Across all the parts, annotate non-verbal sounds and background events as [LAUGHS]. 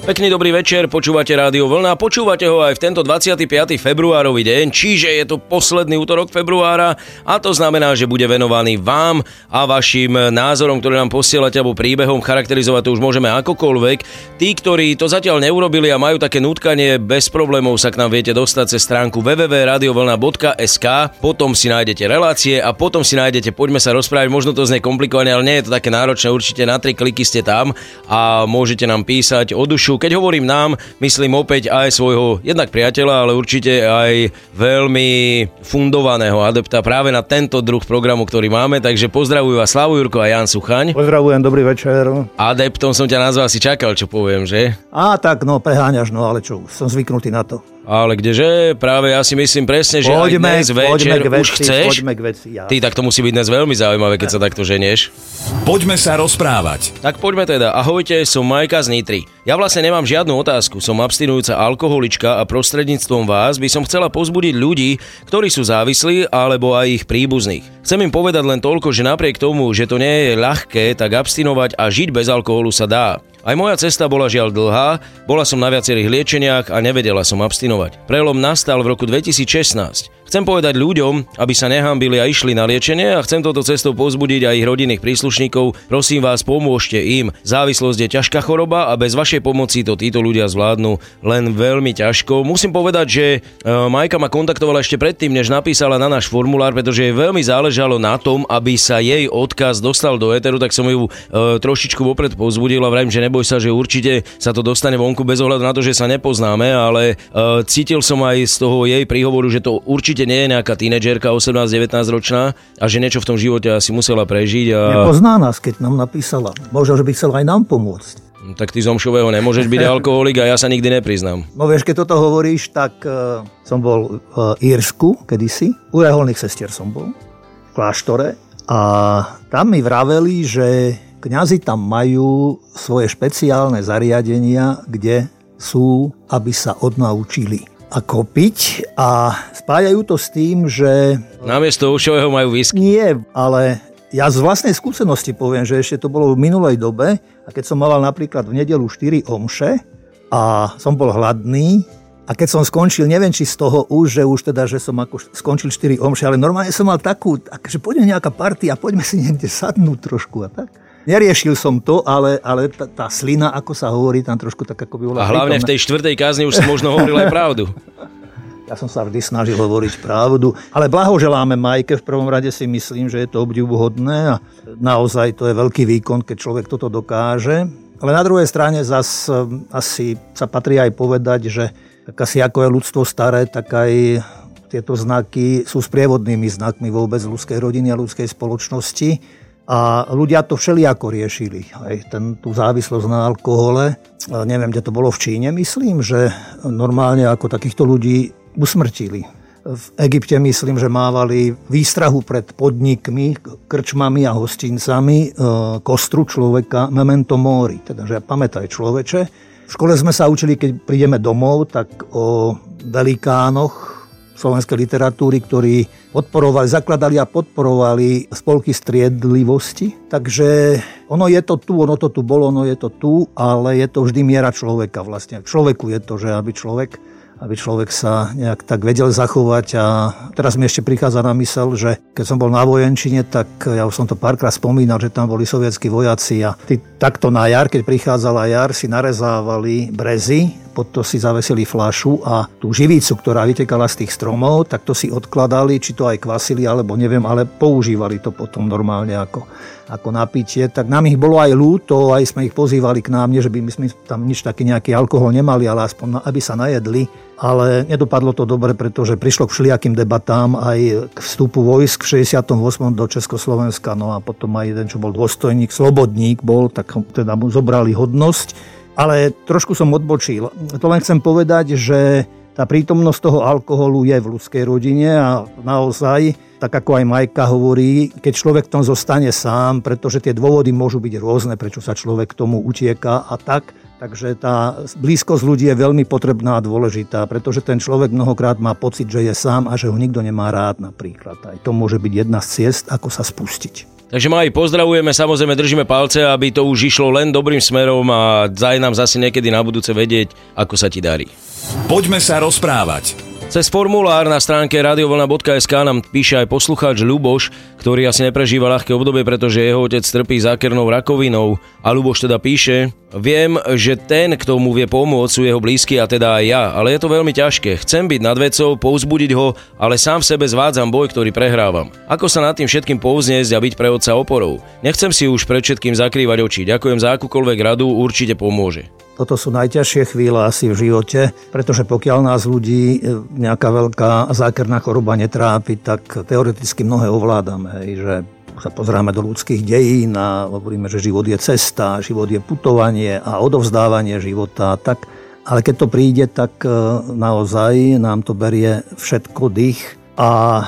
Pekný dobrý večer, počúvate Rádio Vlna, počúvate ho aj v tento 25. februárový deň, čiže je to posledný útorok februára a to znamená, že bude venovaný vám a vašim názorom, ktoré nám posielate alebo príbehom, charakterizovať to už môžeme akokoľvek. Tí, ktorí to zatiaľ neurobili a majú také nutkanie, bez problémov sa k nám viete dostať cez stránku www.radiovlna.sk, potom si nájdete relácie a potom si nájdete, poďme sa rozprávať, možno to znie komplikované, ale nie je to také náročné, určite na tri kliky ste tam a môžete nám písať o keď hovorím nám, myslím opäť aj svojho jednak priateľa, ale určite aj veľmi fundovaného adepta práve na tento druh programu, ktorý máme. Takže pozdravujú vás Slavu Jurko a Jan Suchaň. Pozdravujem, dobrý večer. Adeptom som ťa nazval, si čakal, čo poviem, že? Á, tak no, preháňaš, no ale čo, som zvyknutý na to. Ale kdeže? Práve ja si myslím presne, že poďme, aj dnes večer k veci, už chceš. Poďme k veci, ja. Ty, tak to musí byť dnes veľmi zaujímavé, keď sa takto ženieš. Poďme sa rozprávať. Tak poďme teda. Ahojte, som Majka z Nitry. Ja vlastne nemám žiadnu otázku, som abstinujúca alkoholička a prostredníctvom vás by som chcela pozbudiť ľudí, ktorí sú závislí alebo aj ich príbuzných. Chcem im povedať len toľko, že napriek tomu, že to nie je ľahké, tak abstinovať a žiť bez alkoholu sa dá. Aj moja cesta bola žiaľ dlhá, bola som na viacerých liečeniach a nevedela som abstinovať. Prelom nastal v roku 2016. Chcem povedať ľuďom, aby sa nehambili a išli na liečenie a chcem toto cestou pozbudiť aj ich rodinných príslušníkov. Prosím vás, pomôžte im. Závislosť je ťažká choroba a bez vašej pomoci to títo ľudia zvládnu len veľmi ťažko. Musím povedať, že e, Majka ma kontaktovala ešte predtým, než napísala na náš formulár, pretože jej veľmi záležalo na tom, aby sa jej odkaz dostal do éteru, tak som ju e, trošičku vopred pozbudil a vrajím, že neboj sa, že určite sa to dostane vonku bez ohľadu na to, že sa nepoznáme, ale e, cítil som aj z toho jej príhovoru, že to určite určite nie je nejaká tínedžerka 18-19 ročná a že niečo v tom živote asi musela prežiť. A... Nepozná nás, keď nám napísala. Možno, že by chcela aj nám pomôcť. No, tak ty zomšového nemôžeš byť [LAUGHS] alkoholik a ja sa nikdy nepriznám. No vieš, keď toto hovoríš, tak uh, som bol v Írsku kedysi. U reholných sestier som bol v kláštore a tam mi vraveli, že kňazi tam majú svoje špeciálne zariadenia, kde sú, aby sa odnaučili ako piť a spájajú to s tým, že... Namiesto ušového majú whisky. Nie, ale ja z vlastnej skúsenosti poviem, že ešte to bolo v minulej dobe a keď som mal napríklad v nedelu 4 omše a som bol hladný a keď som skončil, neviem či z toho už, že už teda, že som ako skončil 4 omše, ale normálne som mal takú, že poďme nejaká party a poďme si niekde sadnúť trošku a tak. Neriešil som to, ale, ale tá, tá slina, ako sa hovorí, tam trošku tak ako by bola... A hlavne prítomná. v tej štvrtej kázni už si možno hovoril aj pravdu. [LAUGHS] Ja som sa vždy snažil hovoriť pravdu, ale blahoželáme Majke, v prvom rade si myslím, že je to obdivuhodné a naozaj to je veľký výkon, keď človek toto dokáže. Ale na druhej strane zas asi sa patrí aj povedať, že tak asi ako je ľudstvo staré, tak aj tieto znaky sú sprievodnými znakmi vôbec ľudskej rodiny a ľudskej spoločnosti a ľudia to všelijako riešili. Aj ten, tú závislosť na alkohole. Neviem, kde to bolo v Číne, myslím, že normálne ako takýchto ľudí usmrtili. V Egypte myslím, že mávali výstrahu pred podnikmi, krčmami a hostincami e, kostru človeka memento mori, teda že pamätaj človeče. V škole sme sa učili, keď prídeme domov, tak o velikánoch slovenskej literatúry, ktorí podporovali, zakladali a podporovali spolky striedlivosti. Takže ono je to tu, ono to tu bolo, ono je to tu, ale je to vždy miera človeka vlastne. Človeku je to, že aby človek aby človek sa nejak tak vedel zachovať a teraz mi ešte prichádza na mysel, že keď som bol na vojenčine, tak ja už som to párkrát spomínal, že tam boli sovietskí vojaci a tí takto na jar, keď prichádzala jar, si narezávali brezy pod to si zavesili flašu a tú živicu, ktorá vytekala z tých stromov, tak to si odkladali, či to aj kvasili, alebo neviem, ale používali to potom normálne ako, ako napitie. Tak nám ich bolo aj ľúto, aj sme ich pozývali k nám, nie že by my sme tam nič taký nejaký alkohol nemali, ale aspoň aby sa najedli. Ale nedopadlo to dobre, pretože prišlo k všelijakým debatám aj k vstupu vojsk v 68. do Československa, no a potom aj jeden, čo bol dôstojník, slobodník bol, tak teda mu zobrali hodnosť ale trošku som odbočil. To len chcem povedať, že tá prítomnosť toho alkoholu je v ľudskej rodine a naozaj, tak ako aj Majka hovorí, keď človek tom zostane sám, pretože tie dôvody môžu byť rôzne, prečo sa človek k tomu utieka a tak, Takže tá blízkosť ľudí je veľmi potrebná a dôležitá, pretože ten človek mnohokrát má pocit, že je sám a že ho nikto nemá rád napríklad. Aj to môže byť jedna z ciest, ako sa spustiť. Takže Maj, pozdravujeme, samozrejme držíme palce, aby to už išlo len dobrým smerom a daj nám zase niekedy na budúce vedieť, ako sa ti darí. Poďme sa rozprávať. Cez formulár na stránke radiovlna.sk nám píše aj poslucháč Ľuboš, ktorý asi neprežíva ľahké obdobie, pretože jeho otec trpí zákernou rakovinou. A Ľuboš teda píše, viem, že ten, kto mu vie pomôcť, sú jeho blízky a teda aj ja, ale je to veľmi ťažké. Chcem byť nad vecou, pouzbudiť ho, ale sám v sebe zvádzam boj, ktorý prehrávam. Ako sa nad tým všetkým povzniesť a byť pre otca oporou? Nechcem si už pred všetkým zakrývať oči. Ďakujem za akúkoľvek radu, určite pomôže. Toto sú najťažšie chvíle asi v živote, pretože pokiaľ nás ľudí e, nejaká veľká zákerná choroba netrápi, tak teoreticky mnohé ovládame. Hej, že sa pozráme do ľudských dejín a hovoríme, že život je cesta, život je putovanie a odovzdávanie života. Tak, ale keď to príde, tak e, naozaj nám to berie všetko dých a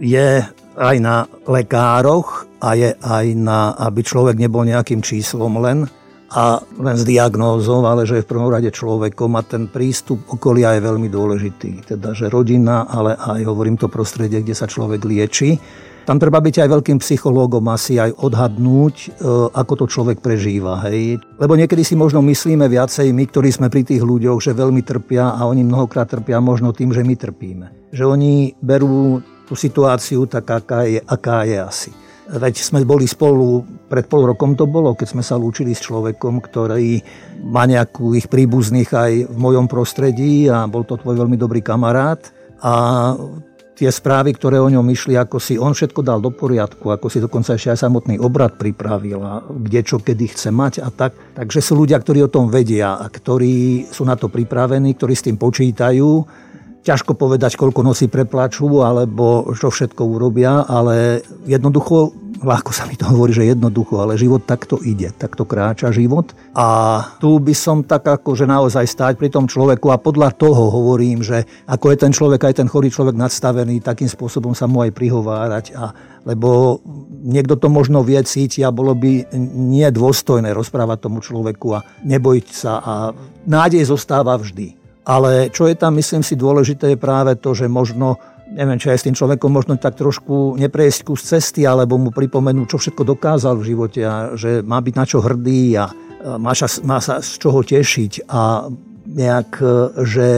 je aj na lekároch a je aj na, aby človek nebol nejakým číslom len, a len s diagnózou, ale že je v prvom rade človekom a ten prístup okolia je veľmi dôležitý. Teda, že rodina, ale aj hovorím to prostredie, kde sa človek lieči. Tam treba byť aj veľkým psychológom asi aj odhadnúť, e, ako to človek prežíva. Hej. Lebo niekedy si možno myslíme viacej my, ktorí sme pri tých ľuďoch, že veľmi trpia a oni mnohokrát trpia možno tým, že my trpíme. Že oni berú tú situáciu tak, aká je, aká je asi. Veď sme boli spolu, pred pol rokom to bolo, keď sme sa lúčili s človekom, ktorý má nejakú ich príbuzných aj v mojom prostredí a bol to tvoj veľmi dobrý kamarát. A tie správy, ktoré o ňom išli, ako si on všetko dal do poriadku, ako si dokonca ešte aj samotný obrad pripravil a kde čo kedy chce mať a tak. Takže sú ľudia, ktorí o tom vedia a ktorí sú na to pripravení, ktorí s tým počítajú ťažko povedať, koľko nosí preplačú alebo čo všetko urobia, ale jednoducho, ľahko sa mi to hovorí, že jednoducho, ale život takto ide, takto kráča život. A tu by som tak že naozaj stáť pri tom človeku a podľa toho hovorím, že ako je ten človek, aj ten chorý človek nadstavený, takým spôsobom sa mu aj prihovárať a lebo niekto to možno vie cítiť a bolo by nie dôstojné rozprávať tomu človeku a nebojiť sa a nádej zostáva vždy. Ale čo je tam, myslím si, dôležité je práve to, že možno neviem, či aj s tým človekom možno tak trošku neprejsť kus cesty, alebo mu pripomenúť, čo všetko dokázal v živote a že má byť na čo hrdý a má sa, má sa z čoho tešiť a nejak, e, že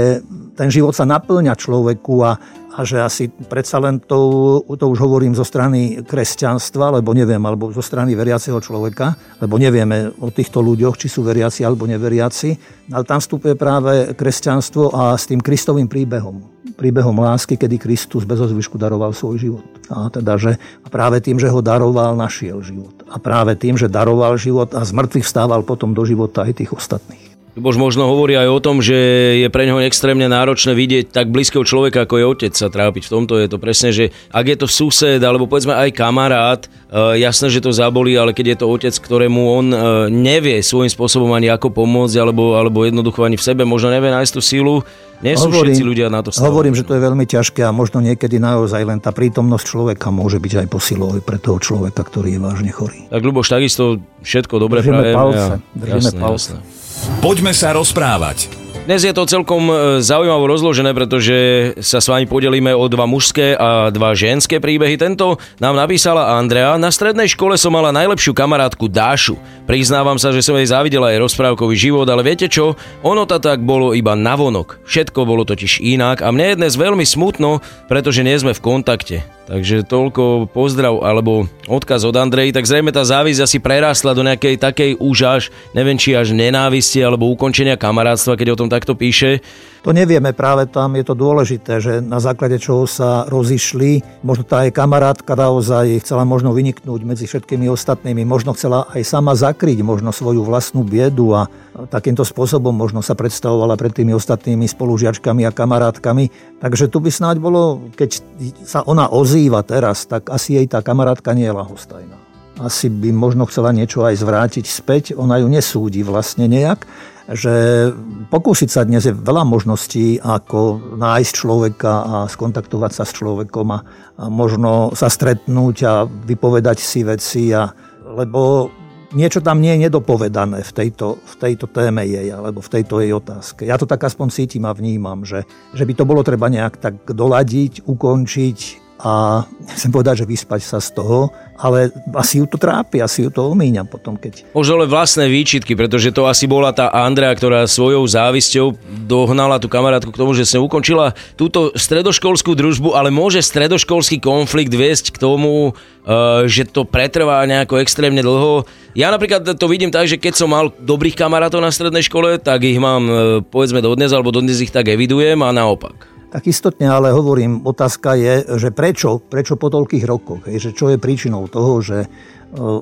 ten život sa naplňa človeku a a že asi predsa len to, to už hovorím zo strany kresťanstva, lebo neviem, alebo zo strany veriaceho človeka, lebo nevieme o týchto ľuďoch, či sú veriaci alebo neveriaci, ale tam vstupuje práve kresťanstvo a s tým Kristovým príbehom. Príbehom lásky, kedy Kristus bez ozvyšku daroval svoj život. A teda, že práve tým, že ho daroval, našiel život. A práve tým, že daroval život a z mŕtvych vstával potom do života aj tých ostatných. Bož možno hovorí aj o tom, že je pre neho extrémne náročné vidieť tak blízkeho človeka, ako je otec sa trápiť. V tomto je to presne, že ak je to sused alebo povedzme aj kamarát, e, jasné, že to zabolí, ale keď je to otec, ktorému on e, nevie svojím spôsobom ani ako pomôcť, alebo, alebo jednoducho ani v sebe, možno nevie nájsť tú silu, nie sú hovorím, všetci ľudia na to stavení. Hovorím, že to je veľmi ťažké a možno niekedy naozaj len tá prítomnosť človeka môže byť aj posilou pre toho človeka, ktorý je vážne chorý. Tak Ľuboš, takisto všetko dobre držíme Palce, držíme jasné, palce. Jasné. Poďme sa rozprávať. Dnes je to celkom e, zaujímavo rozložené, pretože sa s vami podelíme o dva mužské a dva ženské príbehy. Tento nám napísala Andrea. Na strednej škole som mala najlepšiu kamarátku Dášu. Priznávam sa, že som jej závidela aj rozprávkový život, ale viete čo? Ono to tak bolo iba navonok. Všetko bolo totiž inak a mne je dnes veľmi smutno, pretože nie sme v kontakte. Takže toľko pozdrav alebo odkaz od Andrej, tak zrejme tá závisť asi prerástla do nejakej takej už až, neviem či až nenávisti alebo ukončenia kamarátstva, keď o tom takto píše. To nevieme, práve tam je to dôležité, že na základe čoho sa rozišli. Možno tá aj kamarátka naozaj chcela možno vyniknúť medzi všetkými ostatnými, možno chcela aj sama zakryť možno svoju vlastnú biedu a takýmto spôsobom možno sa predstavovala pred tými ostatnými spolužiačkami a kamarátkami. Takže tu by snáď bolo, keď sa ona ozýva teraz, tak asi jej tá kamarátka nie je lahostajná asi by možno chcela niečo aj zvrátiť späť. Ona ju nesúdi vlastne nejak, že pokúsiť sa dnes je veľa možností, ako nájsť človeka a skontaktovať sa s človekom a, a možno sa stretnúť a vypovedať si veci, a, lebo niečo tam nie je nedopovedané v tejto, v tejto téme jej, alebo v tejto jej otázke. Ja to tak aspoň cítim a vnímam, že, že by to bolo treba nejak tak doladiť, ukončiť a chcem povedať, že vyspať sa z toho, ale asi ju to trápi, asi ju to omíňa potom, keď... Možno len vlastné výčitky, pretože to asi bola tá Andrea, ktorá svojou závisťou dohnala tú kamarátku k tomu, že sa ukončila túto stredoškolskú družbu, ale môže stredoškolský konflikt viesť k tomu, eh, že to pretrvá nejako extrémne dlho. Ja napríklad to vidím tak, že keď som mal dobrých kamarátov na strednej škole, tak ich mám eh, povedzme dodnes, alebo dodnes ich tak evidujem a naopak. Tak istotne, ale hovorím, otázka je, že prečo, prečo po toľkých rokoch, že čo je príčinou toho, že e,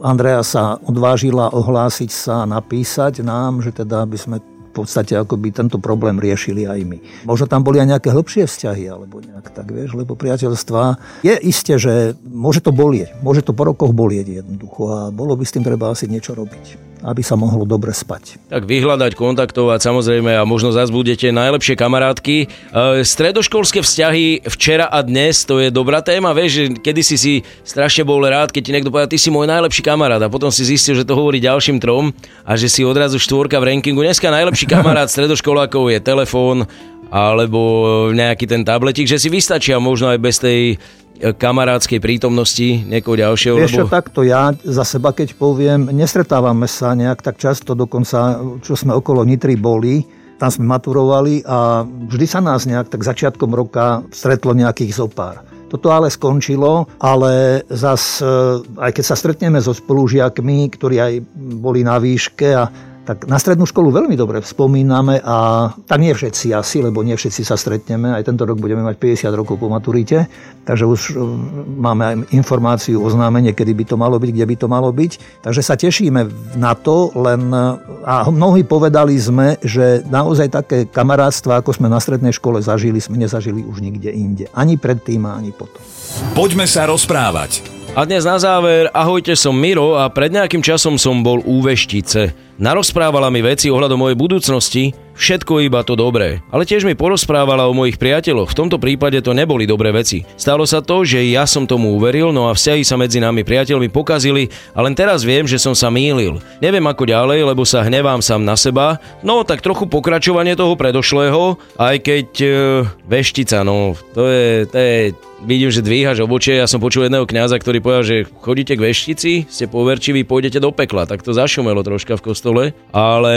Andrea sa odvážila ohlásiť sa, napísať nám, že teda by sme v podstate ako tento problém riešili aj my. Možno tam boli aj nejaké hĺbšie vzťahy, alebo nejak tak, vieš, lebo priateľstva je isté, že môže to bolieť, môže to po rokoch bolieť jednoducho a bolo by s tým treba asi niečo robiť aby sa mohlo dobre spať. Tak vyhľadať, kontaktovať samozrejme a možno zase budete najlepšie kamarátky. E, stredoškolské vzťahy včera a dnes, to je dobrá téma, vieš, že kedy si si strašne bol rád, keď ti niekto povedal, ty si môj najlepší kamarát a potom si zistil, že to hovorí ďalším trom a že si odrazu štvorka v rankingu. Dneska najlepší kamarát [LAUGHS] stredoškolákov je telefón alebo nejaký ten tabletik, že si vystačia možno aj bez tej kamarádskej prítomnosti niekoho ďalšieho? Vieš čo, takto ja za seba, keď poviem, nestretávame sa nejak tak často, dokonca čo sme okolo Nitry boli, tam sme maturovali a vždy sa nás nejak tak začiatkom roka stretlo nejakých zopár. Toto ale skončilo, ale zas, e, aj keď sa stretneme so spolužiakmi, ktorí aj boli na výške a tak na strednú školu veľmi dobre spomíname a tak nie všetci asi, lebo nie všetci sa stretneme. Aj tento rok budeme mať 50 rokov po maturite, takže už e, máme aj informáciu, oznámenie, kedy by to malo byť, kde by to malo byť. Takže sa tešíme na to, len a mnohí povedali sme, že naozaj také kamarátstva, ako sme na strednej škole zažili, sme nezažili už nikde inde. Ani predtým, ani potom. Poďme sa rozprávať. A dnes na záver, ahojte, som Miro a pred nejakým časom som bol u veštice. Narozprávala mi veci ohľadom mojej budúcnosti, všetko iba to dobré. Ale tiež mi porozprávala o mojich priateľoch, v tomto prípade to neboli dobré veci. Stalo sa to, že ja som tomu uveril, no a vzťahy sa medzi nami priateľmi pokazili a len teraz viem, že som sa mýlil. Neviem ako ďalej, lebo sa hnevám sám na seba, no tak trochu pokračovanie toho predošlého, aj keď e, veštica, no to je, to je vidím, že dvíhaš obočie. Ja som počul jedného kňaza, ktorý povedal, že chodíte k veštici, ste poverčiví, pôjdete do pekla. Tak to zašumelo troška v kostole. Ale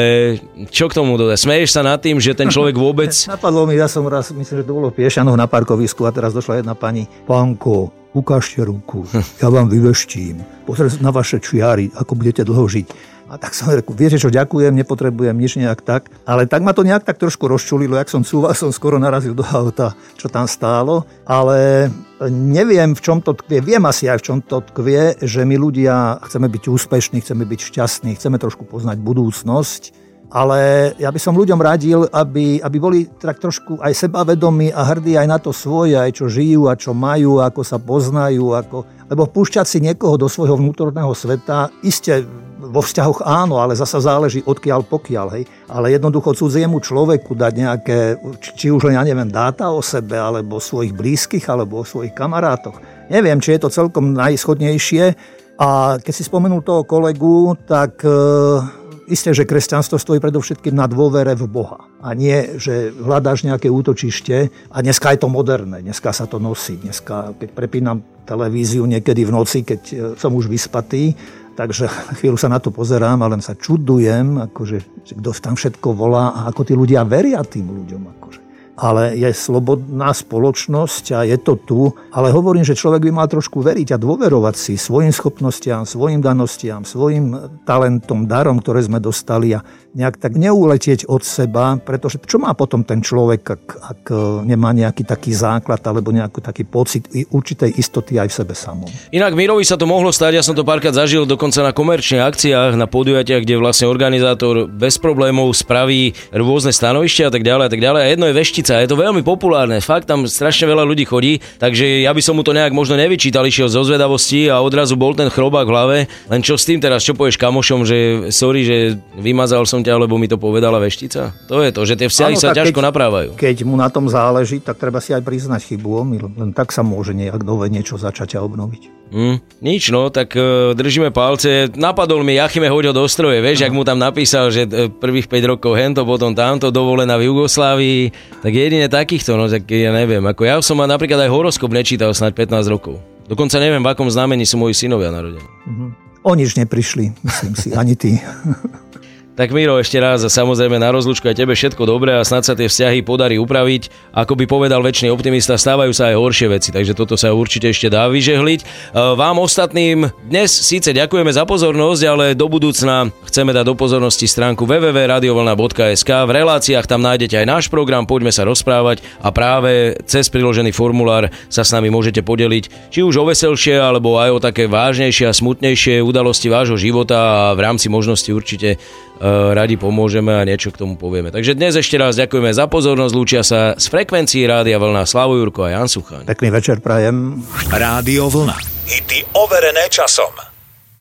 čo k tomu dodať? Smeješ sa nad tým, že ten človek [LAUGHS] vôbec... Napadlo mi, ja som raz, myslím, že to bolo v Piešanoch na parkovisku a teraz došla jedna pani. Pánko, ukážte ruku, [LAUGHS] ja vám vyveštím. Pozrite na vaše čiary, ako budete dlho žiť. A tak som reku, viete čo, ďakujem, nepotrebujem nič nejak tak. Ale tak ma to nejak tak trošku rozčulilo, jak som cúval, som skoro narazil do auta, čo tam stálo. Ale neviem, v čom to tkvie, viem asi aj v čom to tkvie, že my ľudia chceme byť úspešní, chceme byť šťastní, chceme trošku poznať budúcnosť. Ale ja by som ľuďom radil, aby, aby boli tak trošku aj sebavedomí a hrdí aj na to svoje, aj čo žijú a čo majú, ako sa poznajú. Ako... Lebo púšťať si niekoho do svojho vnútorného sveta, iste vo vzťahoch áno, ale zasa záleží odkiaľ pokiaľ. Hej. Ale jednoducho cudziemu človeku dať nejaké, či už len, ja neviem, dáta o sebe, alebo o svojich blízkych, alebo o svojich kamarátoch. Neviem, či je to celkom najschodnejšie. A keď si spomenul toho kolegu, tak e, isté, že kresťanstvo stojí predovšetkým na dôvere v Boha. A nie, že hľadáš nejaké útočište. A dneska je to moderné, dneska sa to nosí. Dneska, keď prepínam televíziu niekedy v noci, keď e, som už vyspatý, Takže [LAUGHS] chvíľu sa na to pozerám a len sa čudujem, akože, kto tam všetko volá a ako tí ľudia veria tým ľuďom. Akože ale je slobodná spoločnosť a je to tu. Ale hovorím, že človek by mal trošku veriť a dôverovať si svojim schopnostiam, svojim danostiam, svojim talentom, darom, ktoré sme dostali a nejak tak neuletieť od seba, pretože čo má potom ten človek, ak, ak nemá nejaký taký základ alebo nejaký taký pocit určitej istoty aj v sebe samom. Inak Mirovi sa to mohlo stať, ja som to párkrát zažil dokonca na komerčných akciách, na podujatiach, kde vlastne organizátor bez problémov spraví rôzne stanovištia a tak ďalej a tak ďalej. A jedno je veštiť Bystrica. Je to veľmi populárne, fakt tam strašne veľa ľudí chodí, takže ja by som mu to nejak možno nevyčítal, išiel zo zvedavosti a odrazu bol ten chrobák v hlave. Len čo s tým teraz, čo povieš kamošom, že sorry, že vymazal som ťa, lebo mi to povedala veštica? To je to, že tie vzťahy sa ťažko keď, naprávajú. Keď mu na tom záleží, tak treba si aj priznať chybu, len tak sa môže nejak nové niečo začať a obnoviť. Hm, nič, no, tak uh, držíme palce. Napadol mi Jachime Hoďo do stroje, vieš, ak mu tam napísal, že uh, prvých 5 rokov hento, potom tamto, dovolená v Jugoslávii, tak jedine takýchto, no, tak ja neviem. Ako ja som napríklad aj horoskop nečítal snáď 15 rokov. Dokonca neviem, v akom znamení sú moji synovia narodení. Uh-huh. O nič neprišli, myslím si, ani ty. [LAUGHS] Tak Miro, ešte raz a samozrejme na rozlučku aj tebe všetko dobré a snad sa tie vzťahy podarí upraviť. Ako by povedal väčší optimista, stávajú sa aj horšie veci, takže toto sa určite ešte dá vyžehliť. E, vám ostatným dnes síce ďakujeme za pozornosť, ale do budúcna chceme dať do pozornosti stránku www.radiovolna.sk. V reláciách tam nájdete aj náš program, poďme sa rozprávať a práve cez priložený formulár sa s nami môžete podeliť či už o veselšie alebo aj o také vážnejšie a smutnejšie udalosti vášho života a v rámci možnosti určite Eh, radi pomôžeme a niečo k tomu povieme. Takže dnes ešte raz ďakujeme za pozornosť. Lúčia sa z frekvencií Rádia Vlna Slavo Jurko a Jan Suchaň. Pekný večer prajem. Rádio Vlna. Hity overené časom.